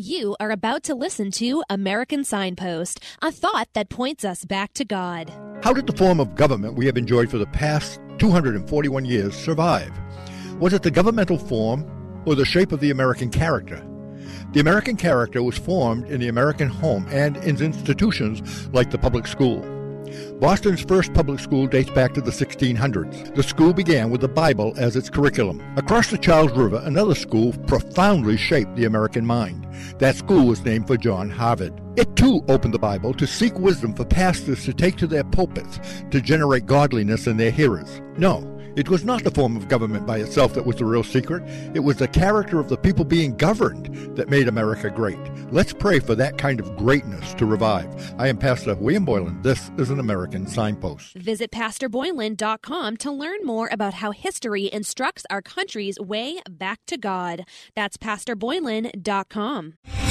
You are about to listen to American Signpost, a thought that points us back to God. How did the form of government we have enjoyed for the past 241 years survive? Was it the governmental form or the shape of the American character? The American character was formed in the American home and in institutions like the public school. Boston's first public school dates back to the 1600s. The school began with the Bible as its curriculum. Across the Charles River, another school profoundly shaped the American mind. That school was named for John Harvard. It too opened the Bible to seek wisdom for pastors to take to their pulpits to generate godliness in their hearers. No, it was not the form of government by itself that was the real secret. It was the character of the people being governed that made America great. Let's pray for that kind of greatness to revive. I am Pastor William Boylan. This is an American Signpost. Visit PastorBoylan.com to learn more about how history instructs our country's way back to God. That's PastorBoylan.com.